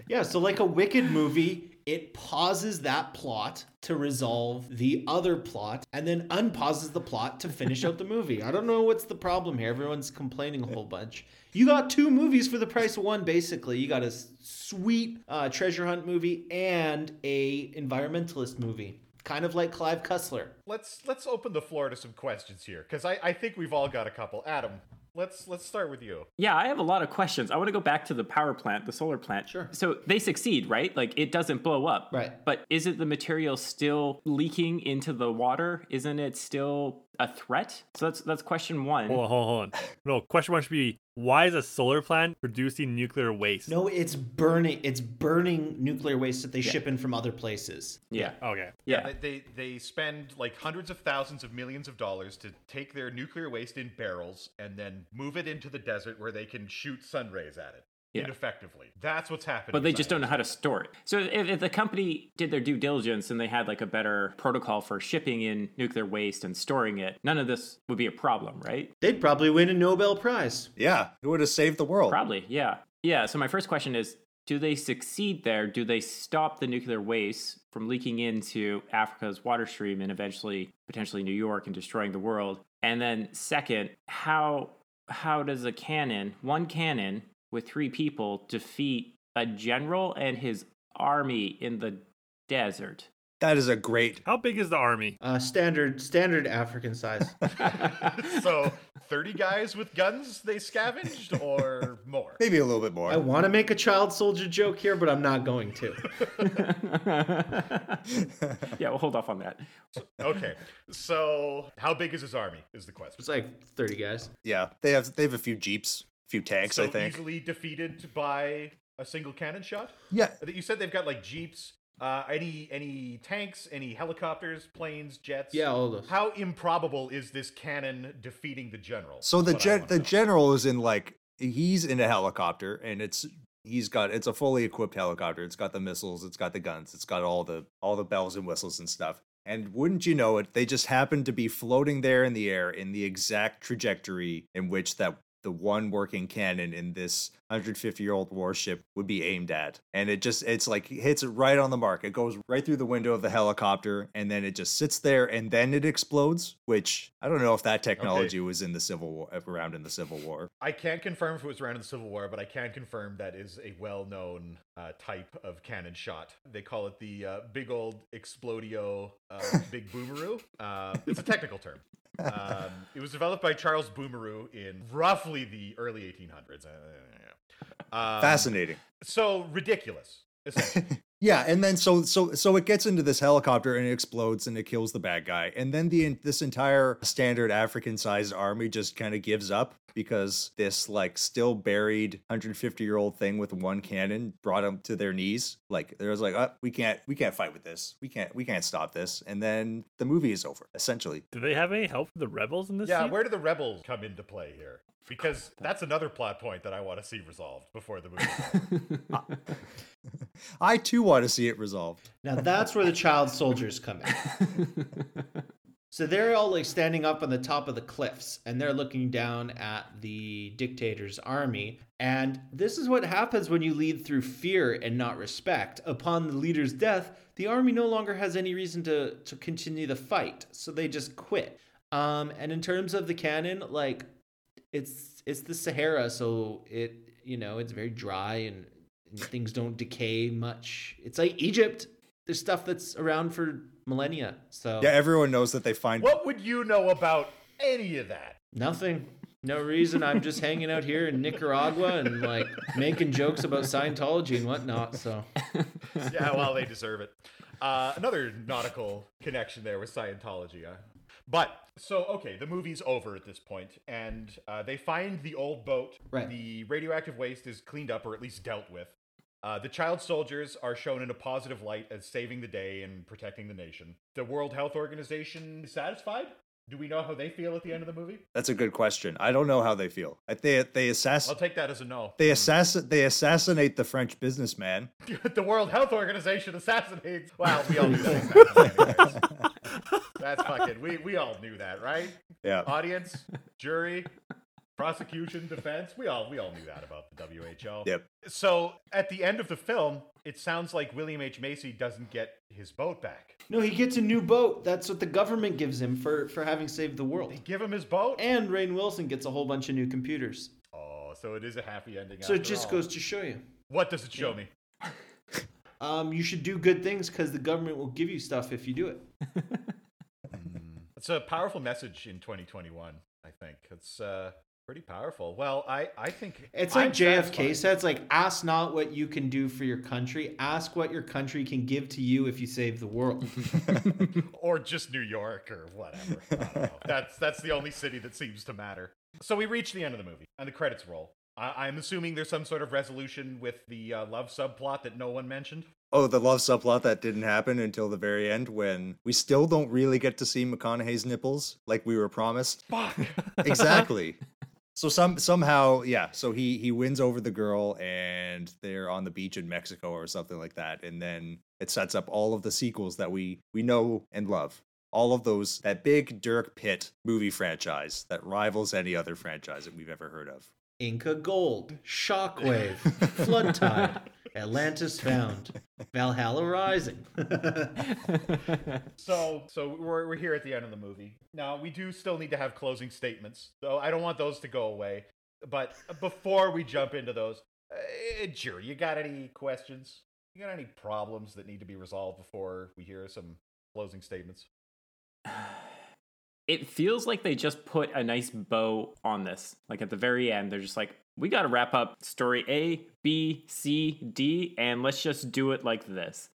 Yeah, so like a Wicked movie, it pauses that plot to resolve the other plot and then unpauses the plot to finish out the [laughs] movie. I don't know what's the problem here. Everyone's complaining a whole bunch. You got two movies for the price of one, basically. You got a sweet uh, treasure hunt movie and a environmentalist movie, kind of like Clive Cussler. Let's let's open the floor to some questions here, because I, I think we've all got a couple. Adam, let's let's start with you. Yeah, I have a lot of questions. I want to go back to the power plant, the solar plant. Sure. So they succeed, right? Like it doesn't blow up. Right. But isn't the material still leaking into the water? Isn't it still a threat? So that's that's question one. Hold on, hold on, hold on. No, question one should be why is a solar plant producing nuclear waste? No, it's burning. It's burning nuclear waste that they ship in from other places. Yeah. Okay. Yeah. They, they they spend like hundreds of thousands of millions of dollars to take their nuclear waste in barrels and then move it into the desert where they can shoot sun rays at it Yeah. ineffectively. That's what's happening. But they just don't know how to store it. So if, if the company did their due diligence and they had like a better protocol for shipping in nuclear waste and storing it, none of this would be a problem, right? They'd probably win a Nobel Prize. Yeah, it would have saved the world. Probably, yeah. Yeah, so my first question is do they succeed there? Do they stop the nuclear waste from leaking into Africa's water stream and eventually potentially New York and destroying the world? And then second, how how does a cannon, one cannon with three people defeat a general and his army in the desert? That is a great. How big is the army? Uh, standard standard African size. [laughs] so 30 guys with guns they scavenged or more? Maybe a little bit more. I want to make a child soldier joke here, but I'm not going to. [laughs] [laughs] yeah, we'll hold off on that. Okay. So how big is his army is the question. It's like 30 guys. yeah, they have they have a few jeeps, a few tanks. so I think. easily defeated by a single cannon shot? Yeah, You said they've got like jeeps, uh, any any tanks, any helicopters, planes, jets. Yeah, all those. How improbable is this cannon defeating the general? So the That's what I gen- the know. general is in like he's in a helicopter and it's he's got it's a fully equipped helicopter. It's got the missiles, it's got the guns, it's got all the all the bells and whistles and stuff. And wouldn't you know it, they just happened to be floating there in the air in the exact trajectory in which that the one working cannon in this 150 year old warship would be aimed at. And it just, it's like hits it right on the mark. It goes right through the window of the helicopter and then it just sits there and then it explodes, which I don't know if that technology was in the Civil War, around in the Civil War. I can't confirm if it was around in the Civil War, but I can confirm that is a well-known uh, type of cannon shot. They call it the uh, big old explodio, uh, [laughs] big boomeroo. Uh, it's a technical term. Um, it was developed by Charles Boomeroo in roughly the early 1800s. Uh, um, Fascinating. So ridiculous. Essentially. Yeah, and then so so so it gets into this helicopter and it explodes and it kills the bad guy, and then the this entire standard African-sized army just kind of gives up because this like still buried 150 year old thing with one cannon brought them to their knees. Like there was like, oh, we can't we can't fight with this, we can't we can't stop this, and then the movie is over essentially. Do they have any help from the rebels in this? yeah, scene? where do the rebels come into play here? Because that's another plot point that I want to see resolved before the movie. [laughs] I too want to see it resolved. Now that's where the child soldiers come in. [laughs] So they're all like standing up on the top of the cliffs and they're looking down at the dictator's army. And this is what happens when you lead through fear and not respect. Upon the leader's death, the army no longer has any reason to, to continue the fight. So they just quit. Um, and in terms of the cannon, like it's it's the Sahara, so it you know it's very dry and, and things don't decay much. It's like Egypt. There's stuff that's around for millennia. So Yeah, everyone knows that they find what would you know about any of that? nothing. No reason. I'm just hanging out here in Nicaragua and like making jokes about Scientology and whatnot. So [laughs] yeah, well, they deserve it. Uh, another nautical connection there with Scientology. Huh? But so okay, the movie's over at this point, and uh, they find the old boat. Right. The radioactive waste is cleaned up or at least dealt with. Uh, the child soldiers are shown in a positive light as saving the day and protecting the nation. The World Health Organization is satisfied. Do we know how they feel at the end of the movie? That's a good question. I don't know how they feel. They they assass I'll take that as a no. they assassin they assassinate the French businessman. [laughs] the World Health Organization assassinates. Well, we all knew that. [laughs] That's fucking. We we all knew that, right? Yeah. Audience, jury, prosecution, defense. We all we all knew that about the WHO. Yep. So at the end of the film, it sounds like William H Macy doesn't get his boat back. no, he gets a new boat. That's what the government gives him for for having saved the world. They give him his boat. And Rainn Wilson gets a whole bunch of new computers. Oh, so it is a happy ending. So it just all. goes to show you. What does it show me? [laughs] Um, you should do good things because the government will give you stuff if you do it. [laughs] It's a powerful message in 2021. I think it's uh, Pretty powerful. Well, I, I think It's I'm like JFK satisfied. said. It's like ask not what you can do for your country. Ask what your country can give to you if you save the world. [laughs] or just New York or whatever. I don't know. [laughs] That's that's the only city that seems to matter. So we reach the end of the movie and the credits roll. I, I'm assuming there's some sort of resolution with the uh, love subplot that no one mentioned. Oh, the love subplot that didn't happen until the very end when we still don't really get to see McConaughey's nipples like we were promised. Fuck. exactly. [laughs] So some somehow, yeah. So he he wins over the girl, and they're on the beach in Mexico or something like that, and then it sets up all of the sequels that we we know and love. All of those that big Dirk Pitt movie franchise that rivals any other franchise that we've ever heard of. Inca Gold, Shockwave, Flood Tide, Atlantis Found, Valhalla Rising. So so we're we're here at the end of the movie. Now we do still need to have closing statements, though I don't want those to go away. But before we jump into those, uh, jury, you got any questions? You got any problems that need to be resolved before we hear some closing statements? It feels like they just put a nice bow on this. Like at the very end, they're just like, we got to wrap up story A, B, C, D, and let's just do it like this.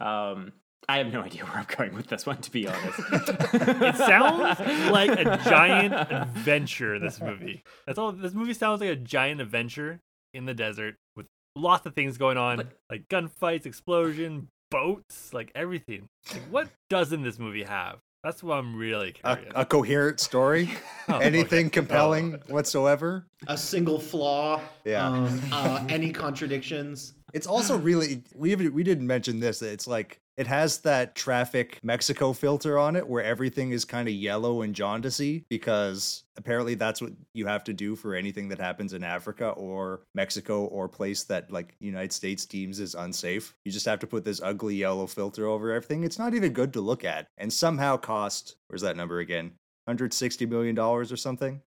Um, I have no idea [laughs] where I'm going with this one, to be honest. [laughs] It sounds like a giant adventure. This movie. That's all. This movie sounds like a giant adventure in the desert with lots of things going on, But- like gunfights, explosion, boats, like everything. Like, what doesn't this movie have? That's what I'm really A, curious. a coherent story, [laughs] Oh, anything compelling whatsoever. A single flaw. Yeah. Um, uh, any contradictions. It's also really we even- we didn't mention this. It's like it has that traffic Mexico filter on it where everything is kind of yellow and jaundicey because apparently that's what you have to do for anything that happens in Africa or Mexico or place that like United States deems is unsafe. You just have to put this ugly yellow filter over everything. It's not even good to look at and somehow cost where's that number again? 160 million dollars or something.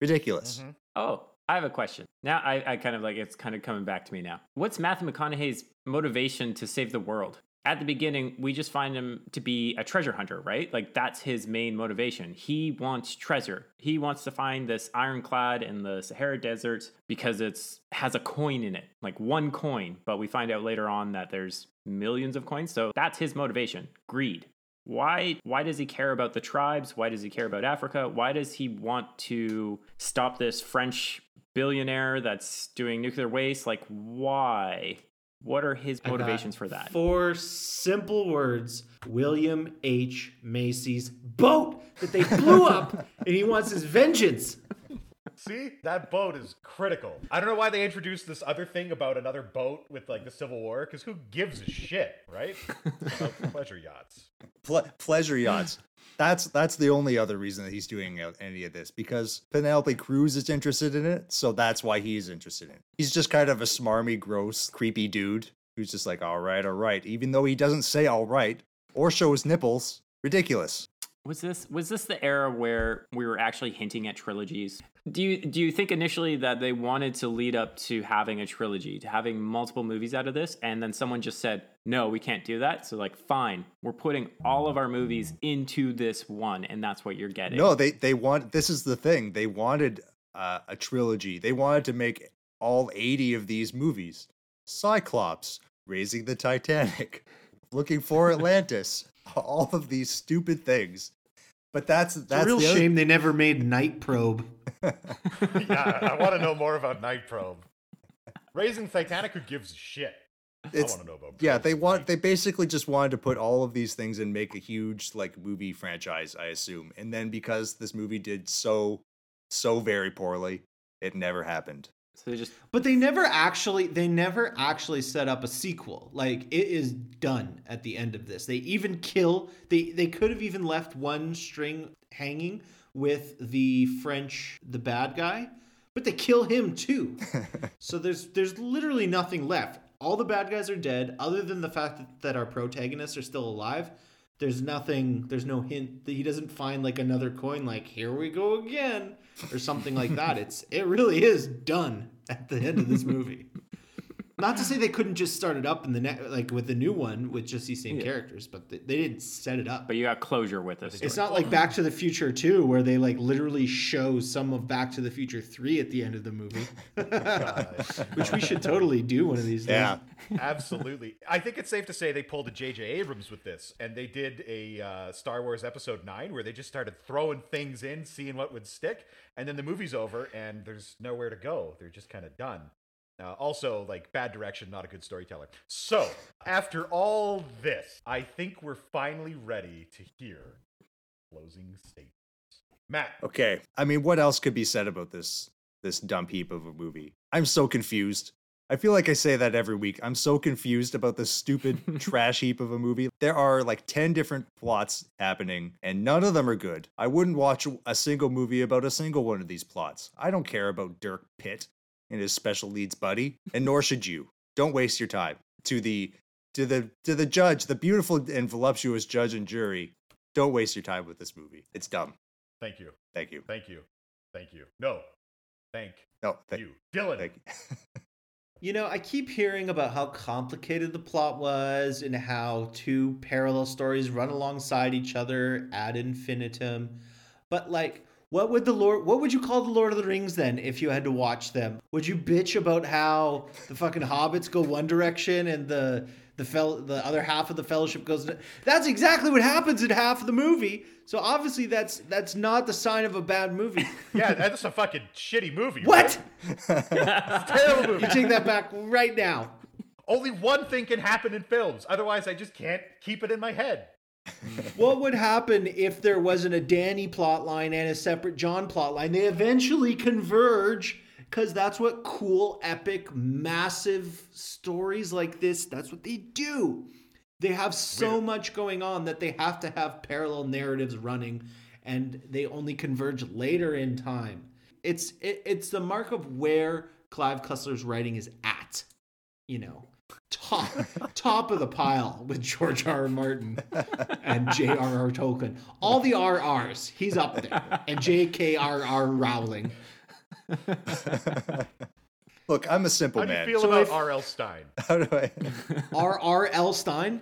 Ridiculous. Mhm. oh, I have a question. Now I, I kind of like it's kind of coming back to me now. What's Matthew McConaughey's motivation to save the world? At the beginning, we just find him to be a treasure hunter, right? Like that's his main motivation. He wants treasure. He wants to find this ironclad in the Sahara Desert because it's has a coin in it, like one coin. But we find out later on that there's millions of coins. So that's his motivation: greed. Why why does he care about the tribes? Why does he care about Africa? Why does he want to stop this French billionaire that's doing nuclear waste? Like why? What are his motivations for that? Four simple words William H. Macy's boat that they blew [laughs] up, and he wants his vengeance. See, that boat is critical. I don't know why they introduced this other thing about another boat with like the Civil War, because who gives a shit, right? [laughs] Pleasure yachts. Ple- pleasure yachts. That's that's the only other reason that he's doing any of this because Penelope Cruz is interested in it, so that's why he's interested in it. He's just kind of a smarmy, gross, creepy dude who's just like, all right, all right, even though he doesn't say all right or show his nipples. Ridiculous. Was this was this the era where we were actually hinting at trilogies? Do you do you think initially that they wanted to lead up to having a trilogy, to having multiple movies out of this, and then someone just said, "No, we can't do that." So like, fine, we're putting all of our movies into this one, and that's what you're getting. No, they they want. This is the thing. They wanted uh, a trilogy. They wanted to make all eighty of these movies. Cyclops, Raising the Titanic, [laughs] Looking for Atlantis. [laughs] all of these stupid things. But that's It's that's a real the other- shame they never made Night Probe. [laughs] yeah, I want to know more about Night Probe. Raising Titanic, who gives a shit? I want to know about. yeah they want they basically just wanted to put all of these things and make a huge like movie franchise i assume and then because this movie did so so very poorly it never happened So they just But they never actually they never actually set up a sequel. Like it is done at the end of this. They even kill they they could have even left one string hanging with the French the bad guy, but they kill him too. [laughs] so there's there's literally nothing left. All the bad guys are dead other than the fact that, that our protagonists are still alive. There's nothing there's no hint that he doesn't find like another coin like here we go again or something like that. It's it really is done at the end of this [laughs] movie. Not to say they couldn't just start it up in the net, like with the new one with just these same Yeah. characters, but they, they didn't set it up. But you got closure with this. It's not like Back to the Future 2, where they like literally show some of Back to the Future 3 at the end of the movie. [laughs] [laughs] Which we should totally do one of these days. Yeah. Absolutely. I think it's safe to say they pulled a J.J. Abrams with this, and they did a uh, Star Wars Episode 9 where they just started throwing things in, seeing what would stick, and then the movie's over, and there's nowhere to go. They're just kind of done. Uh, also, like, bad direction, not a good storyteller. So, after all this, I think we're finally ready to hear closing statements. Matt, Okay. I mean, what else could be said about this this dump heap of a movie? I'm so confused. I feel like I say that every week. I'm so confused about this stupid [laughs] trash heap of a movie. There are like 10 different plots happening, and none of them are good. I wouldn't watch a single movie about a single one of these plots. I don't care about Dirk Pitt and his special leads buddy, and nor should you. Don't waste your time. To the to the to the judge, the beautiful and voluptuous judge and jury, don't waste your time with this movie. It's dumb. thank you. Thank you. Thank you. Thank you. No. Thank No, thank you. Dylan. Thank you. [laughs] You know, I keep hearing about how complicated the plot was and how two parallel stories run alongside each other ad infinitum. But like, what would the Lord what would you call the Lord of the Rings then if you had to watch them? Would you bitch about how the fucking hobbits go one direction and the the fel- the other half of the fellowship goes in- That's exactly what happens in half of the movie. So obviously that's that's not the sign of a bad movie. [laughs] Yeah, that's a fucking shitty movie. what? [laughs] right? Terrible movie. You take that back right now. Only one thing can happen in films. Otherwise, I just can't keep it in my head. [laughs] What would happen if there wasn't a Danny plotline and a separate John plotline? They eventually converge because that's what cool, epic, massive stories like this, that's what they do. They have so much going on that they have to have parallel narratives running and they only converge later in time. It's it, it's the mark of where Clive Cussler's writing is at. You know, top top of the pile with George R. R. Martin and J.R.R. Tolkien. All the RRs, he's up there. And J.K.R.R. Rowling. [laughs] Look, I'm a simple man. How do you man. feel So about R.L. Stine? [laughs] How do I? R.R. L. Stine,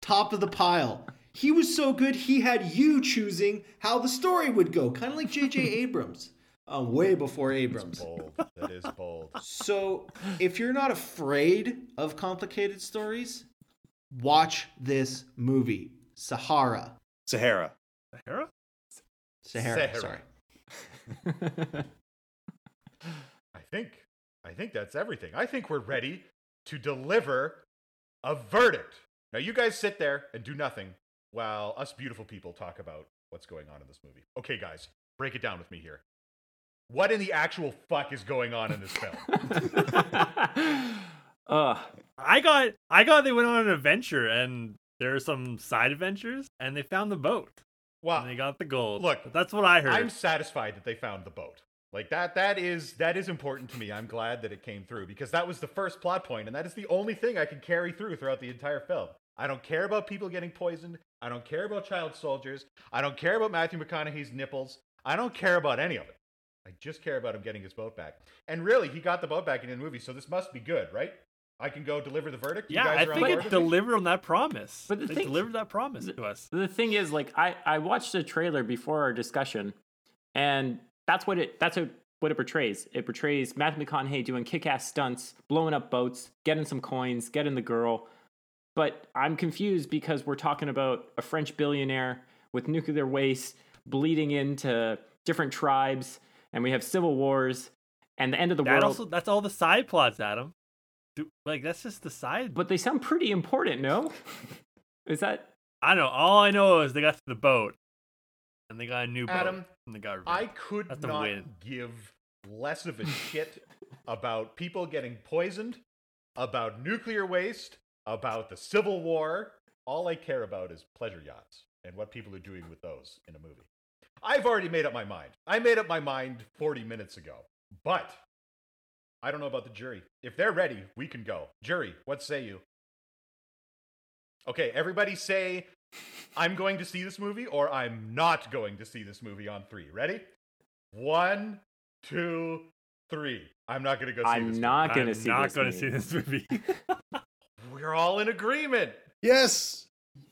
top of the pile. He was so good, he had you choosing how the story would go, kind of like J.J. [laughs] Abrams, uh, way before Abrams. Bold. That is bold. [laughs] So, if you're not afraid of complicated stories, watch this movie, Sahara. Sahara. Sahara? Sahara, Sahara. sorry. [laughs] I think. I think that's everything. I think we're ready to deliver a verdict. Now, you guys sit there and do nothing while us beautiful people talk about what's going on in this movie. Okay, guys, break it down with me here. What in the actual fuck is going on in this film? [laughs] Ugh. I got I got they went on an adventure and there are some side adventures and they found the boat Well, and they got the gold. Look, that's what I heard. I'm satisfied that they found the boat. Like that that is that is important to me. I'm glad that it came through because that was the first plot point and that is the only thing I can carry through throughout the entire film. I don't care about people getting poisoned. I don't care about child soldiers. I don't care about Matthew McConaughey's nipples. I don't care about any of it. I just care about him getting his boat back. And really, he got the boat back in the movie, so this must be good, right? I can go deliver the verdict. You yeah, guys I are think board it with delivered on that promise. But the they thing- delivered that promise to us. The thing is, like, I I watched the trailer before our discussion, and that's what it that's what what it portrays. It portrays Matthew McConaughey doing kick-ass stunts, blowing up boats, getting some coins, getting the girl. But I'm confused because we're talking about a French billionaire with nuclear waste bleeding into different tribes, and we have civil wars and the end of the That world. also that's all the side plots, Adam. Do, like that's just the side. but they sound pretty important, no? [laughs] Is that I don't know. All I know is they got to the boat and they got a new boat. Adam, and they got I could That's not win. give less of a [laughs] shit about people getting poisoned, about nuclear waste, about the Civil War. All I care about is pleasure yachts and what people are doing with those in a movie. I've already made up my mind. I made up my mind 40 minutes ago. But I don't know about the jury. If they're ready, we can go. Jury, what say you? Okay, everybody say I'm going to see this movie or I'm not going to see this movie on three. Ready? One, two, three. I'm not gonna go see I'm this. not I'm gonna see not this. going to see this movie. movie. [laughs] [laughs] We're all in agreement. Yes.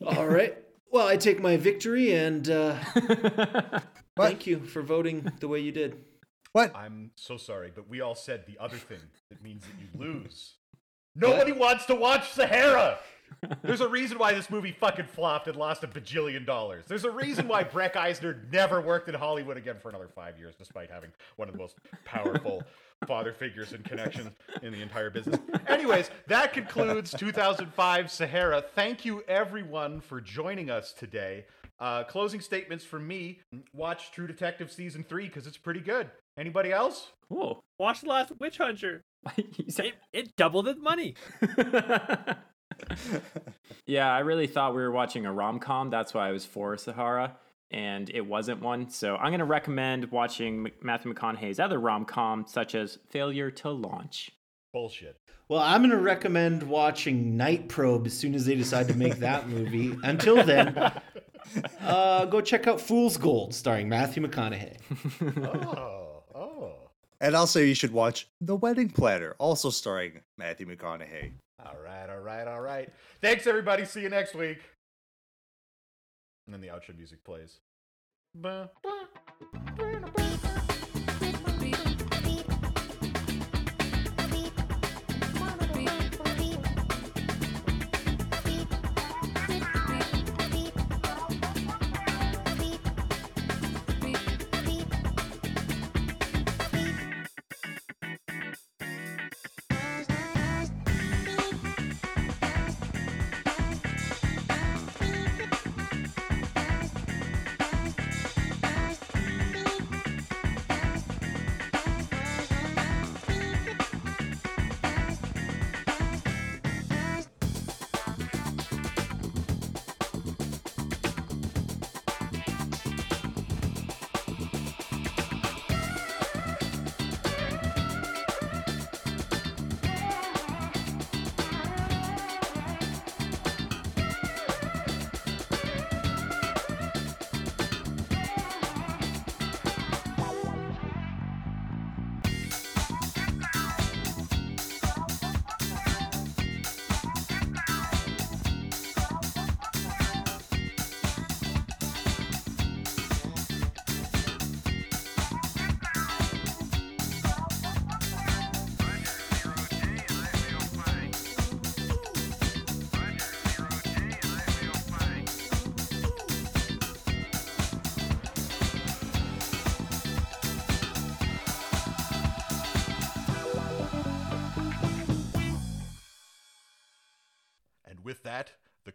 All right. Well, I take my victory and uh, [laughs] thank you for voting the way you did. What? I'm so sorry, but we all said the other thing that means that you [laughs] lose. Nobody wants to watch Sahara. There's a reason why this movie fucking flopped and lost a bajillion dollars. There's a reason why Breck Eisner never worked in Hollywood again for another five years, despite having one of the most powerful father figures and connections in the entire business. Anyways, that concludes 2005 Sahara. Thank you, everyone, for joining us today. Uh, closing statements from me. Watch True Detective season three because it's pretty good. Anybody else? Cool. Watch the last Witch Hunter. [laughs] You said- It, it doubled its money. [laughs] yeah, I really thought we were watching a rom com. That's why I was for Sahara, and it wasn't one. So I'm going to recommend watching Matthew McConaughey's other rom com, such as Failure to Launch. Bullshit. Well, I'm going to recommend watching Night Probe as soon as they decide to make that movie. [laughs] Until then, uh, go check out Fool's Gold, starring Matthew McConaughey. Oh, oh. And I'll you should watch The Wedding Planner, also starring Matthew McConaughey. All right, all right, all right. Thanks, everybody. See you next week. And then the outro music plays. Ba, ba, And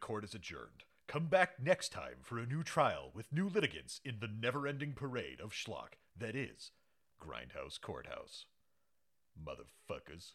court is adjourned. Come back next time for a new trial with new litigants in the never ending parade of schlock that is Grindhouse Courthouse. Motherfuckers.